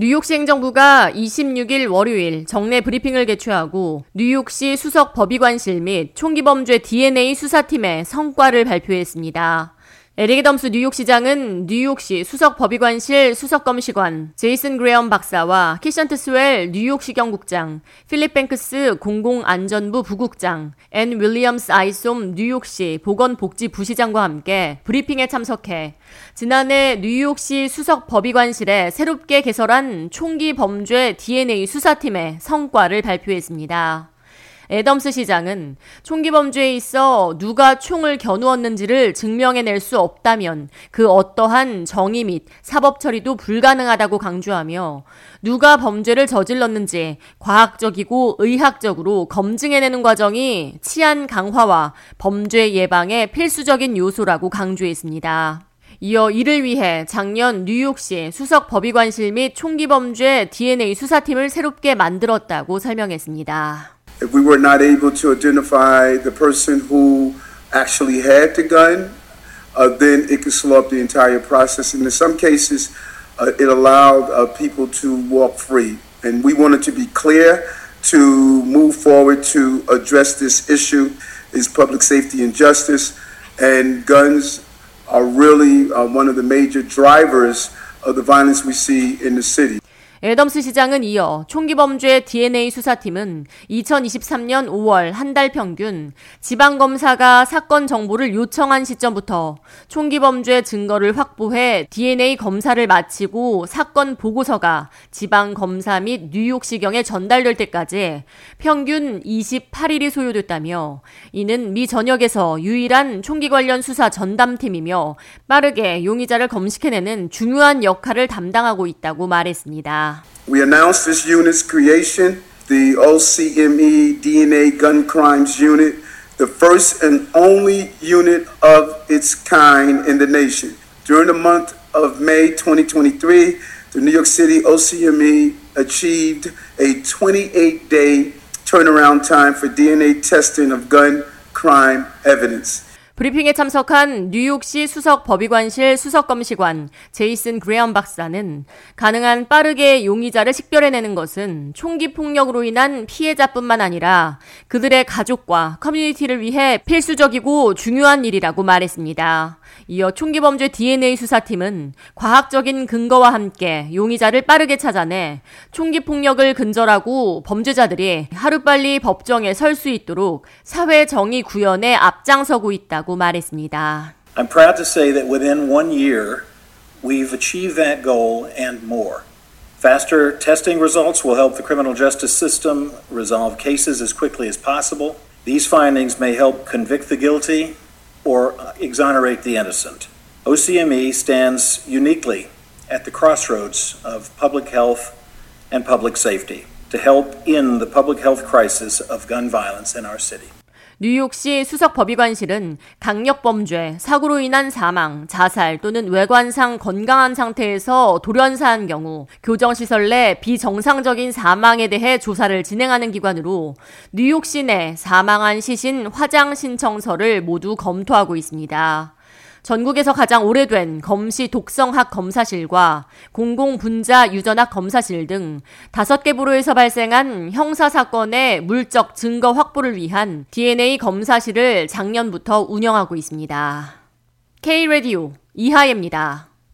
뉴욕시 행정부가 26일 월요일 정례 브리핑을 개최하고 뉴욕시 수석 법의관실 및 총기범죄 DNA 수사팀의 성과를 발표했습니다. 에릭 아담스 뉴욕시장은 뉴욕시 수석법의관실 수석검시관 제이슨 그레엄 박사와 키션트 시웰 뉴욕시 경찰국장, 필립 뱅크스 공공안전부 부국장, 앤 윌리엄스 아이솜 뉴욕시 보건복지부시장과 함께 브리핑에 참석해 지난해 뉴욕시 수석법의관실에 새롭게 개설한 총기 범죄 DNA 수사팀의 성과를 발표했습니다. 애덤스 시장은 총기 범죄에 있어 누가 총을 겨누었는지를 증명해낼 수 없다면 그 어떠한 정의 및 사법 처리도 불가능하다고 강조하며 누가 범죄를 저질렀는지 과학적이고 의학적으로 검증해내는 과정이 치안 강화와 범죄 예방에 필수적인 요소라고 강조했습니다. 이어 이를 위해 작년 뉴욕시 수석 법의관실 및 총기범죄 DNA 수사팀을 새롭게 만들었다고 설명했습니다. If we were not able to identify the person who actually had the gun, uh, then it could slow up the entire process. And in some cases, uh, it allowed uh, people to walk free. And we wanted to be clear to move forward to address this issue is public safety and justice. And guns are really uh, one of the major drivers of the violence we see in the city. 애덤스 시장은 이어 총기 범죄 DNA 수사팀은 2023년 5월 한 달 평균 지방검사가 사건 정보를 요청한 시점부터 총기 범죄 증거를 확보해 DNA 검사를 마치고 사건 보고서가 지방검사 및 뉴욕시경에 전달될 때까지 평균 28일이 소요됐다며 이는 미 전역에서 유일한 총기 관련 수사 전담팀이며 빠르게 용의자를 검식해내는 중요한 역할을 담당하고 있다고 말했습니다. We announced this unit's creation, the OCME DNA Gun Crimes Unit, the first and only unit of its kind in the nation. During the month of May 2023, the New York City OCME achieved a 28 day turnaround time for DNA testing of gun crime evidence. 브리핑에 참석한 뉴욕시 수석 법의관실 수석 검시관 제이슨 그레엄 박사는 가능한 빠르게 용의자를 식별해내는 것은 총기 폭력으로 인한 피해자뿐만 아니라 그들의 가족과 커뮤니티를 위해 필수적이고 중요한 일이라고 말했습니다. 이어 총기 범죄 DNA 수사팀은 과학적인 근거와 함께 용의자를 빠르게 찾아내 총기 폭력을 근절하고 범죄자들이 하루빨리 법정에 설 수 있도록 사회 정의 구현에 앞장서고 있다고 말했습니다. I'm proud to say that within one year we've achieved that goal and more. Faster testing results will help the criminal justice system resolve cases as quickly as possible. These findings may help convict the guilty or exonerate the innocent. OCME stands uniquely at the crossroads of public health and public safety to help in the public health crisis of gun violence in our city. 뉴욕시 수석 법의관실은 강력범죄, 사고로 인한 사망, 자살 또는 외관상 건강한 상태에서 돌연사한 경우 교정시설 내 비정상적인 사망에 대해 조사를 진행하는 기관으로 뉴욕시 내 사망한 시신 화장 신청서를 모두 검토하고 있습니다. 전국에서 가장 오래된 검시 독성학 검사실과 공공분자 유전학 검사실 등 다섯 개 부로에서 발생한 형사 사건의 물적 증거 확보를 위한 DNA 검사실을 작년부터 운영하고 있습니다. K 라디오 이하예입니다.